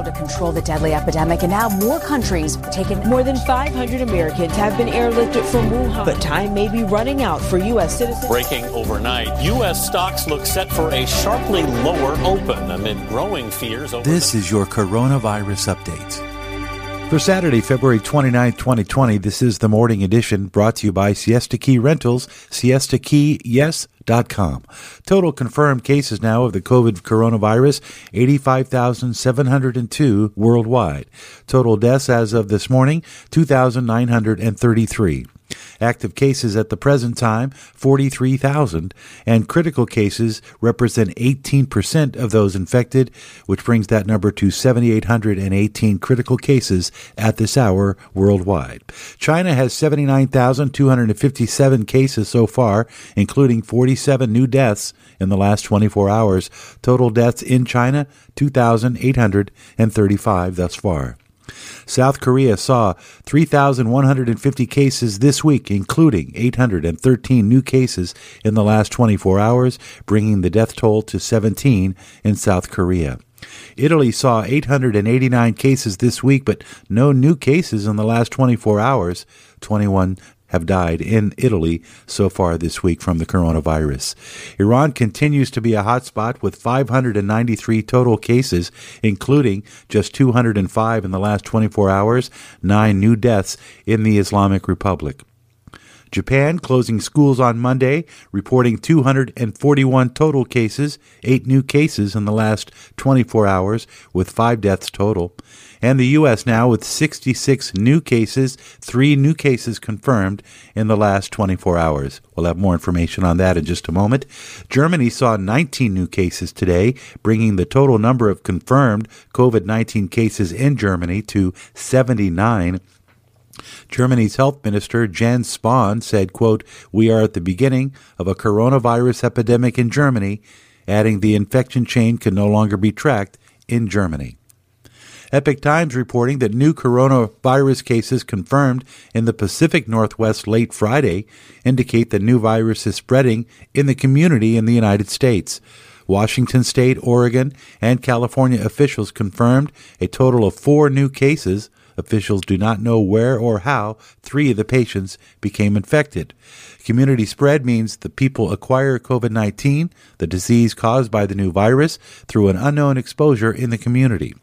struggle to control the deadly epidemic, and now more countries are taking. More than 500 Americans have been airlifted from Wuhan, but time may be running out for U.S. citizens. Breaking overnight, U.S. stocks look set for a sharply lower open amid growing fears. Over this is your coronavirus update. For Saturday, February 29, 2020, this is the morning edition brought to you by Siesta Key Rentals, siestakeyyes.com. Total confirmed cases now of the COVID coronavirus, 85,702 worldwide. Total deaths as of this morning, 2,933. Active cases at the present time, 43,000, and critical cases represent 18% of those infected, which brings that number to 7,818 critical cases at this hour worldwide. China has 79,257 cases so far, including 47 new deaths in the last 24 hours. Total deaths in China, 2,835 thus far. South Korea saw 3,150 cases this week, including 813 new cases in the last 24 hours, bringing the death toll to 17 in South Korea. Italy saw 889 cases this week, but no new cases in the last 24 hours. 21 have died in Italy so far this week from the coronavirus. Iran continues to be a hotspot with 593 total cases, including just 205 in the last 24 hours, nine new deaths in the Islamic Republic. Japan closing schools on Monday, reporting 241 total cases, eight new cases in the last 24 hours, with five deaths total and the U.S. now with 66 new cases, three new cases confirmed in the last 24 hours. We'll have more information on that in just a moment. Germany saw 19 new cases today, bringing the total number of confirmed COVID 19 cases in Germany to 79. Germany's health minister Jens Spahn said, quote, "We are at the beginning of a coronavirus epidemic in Germany, adding the infection chain can no longer be tracked in Germany." Epoch Times reporting that new coronavirus cases confirmed in the Pacific Northwest late Friday indicate the new virus is spreading in the community in the United States. Washington State, Oregon, and California officials confirmed a total of four new cases. Officials do not know where or how three of the patients became infected. Community spread means the people acquire COVID 19, the disease caused by the new virus, through an unknown exposure in the community.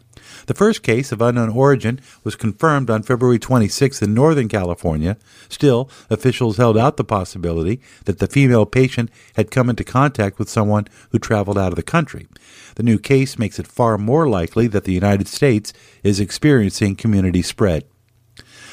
The first case of unknown origin was confirmed on February 26 in Northern California. Still, officials held out the possibility that the female patient had come into contact with someone who traveled out of the country. The new case makes it far more likely that the United States is experiencing community spread.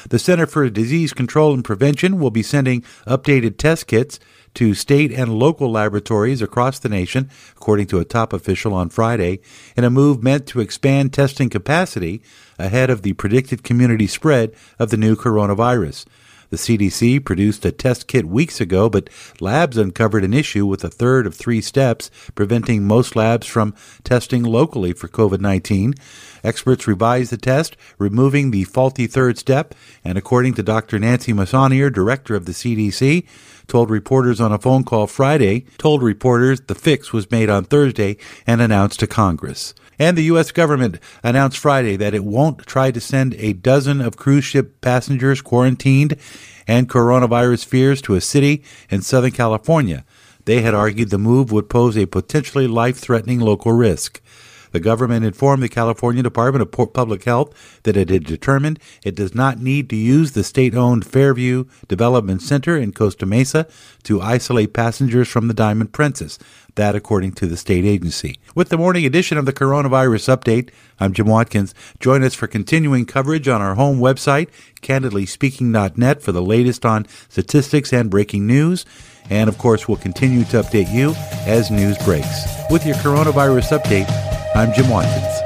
The Center for Disease Control and Prevention will be sending updated test kits to state and local laboratories across the nation, according to a top official on Friday, in a move meant to expand testing capacity ahead of the predicted community spread of the new coronavirus. The CDC produced a test kit weeks ago, but labs uncovered an issue with a third of three steps, preventing most labs from testing locally for COVID 19. Experts revised the test, removing the faulty third step, and according to Dr. Nancy Messonnier, director of the CDC, told reporters on a phone call Friday, told reporters the fix was made on Thursday and announced to Congress. And the U.S. government announced Friday that it won't try to send a dozen of cruise ship passengers quarantined and coronavirus fears to a city in Southern California. They had argued the move would pose a potentially life threatening local risk. The government informed the California Department of Public Health that it had determined it does not need to use the state owned Fairview Development Center in Costa Mesa to isolate passengers from the Diamond Princess. That, according to the state agency. With the morning edition of the Coronavirus Update, I'm Jim Watkins. Join us for continuing coverage on our home website, candidlyspeaking.net, for the latest on statistics and breaking news. And of course, we'll continue to update you as news breaks. With your coronavirus update, I'm Jim Watkins.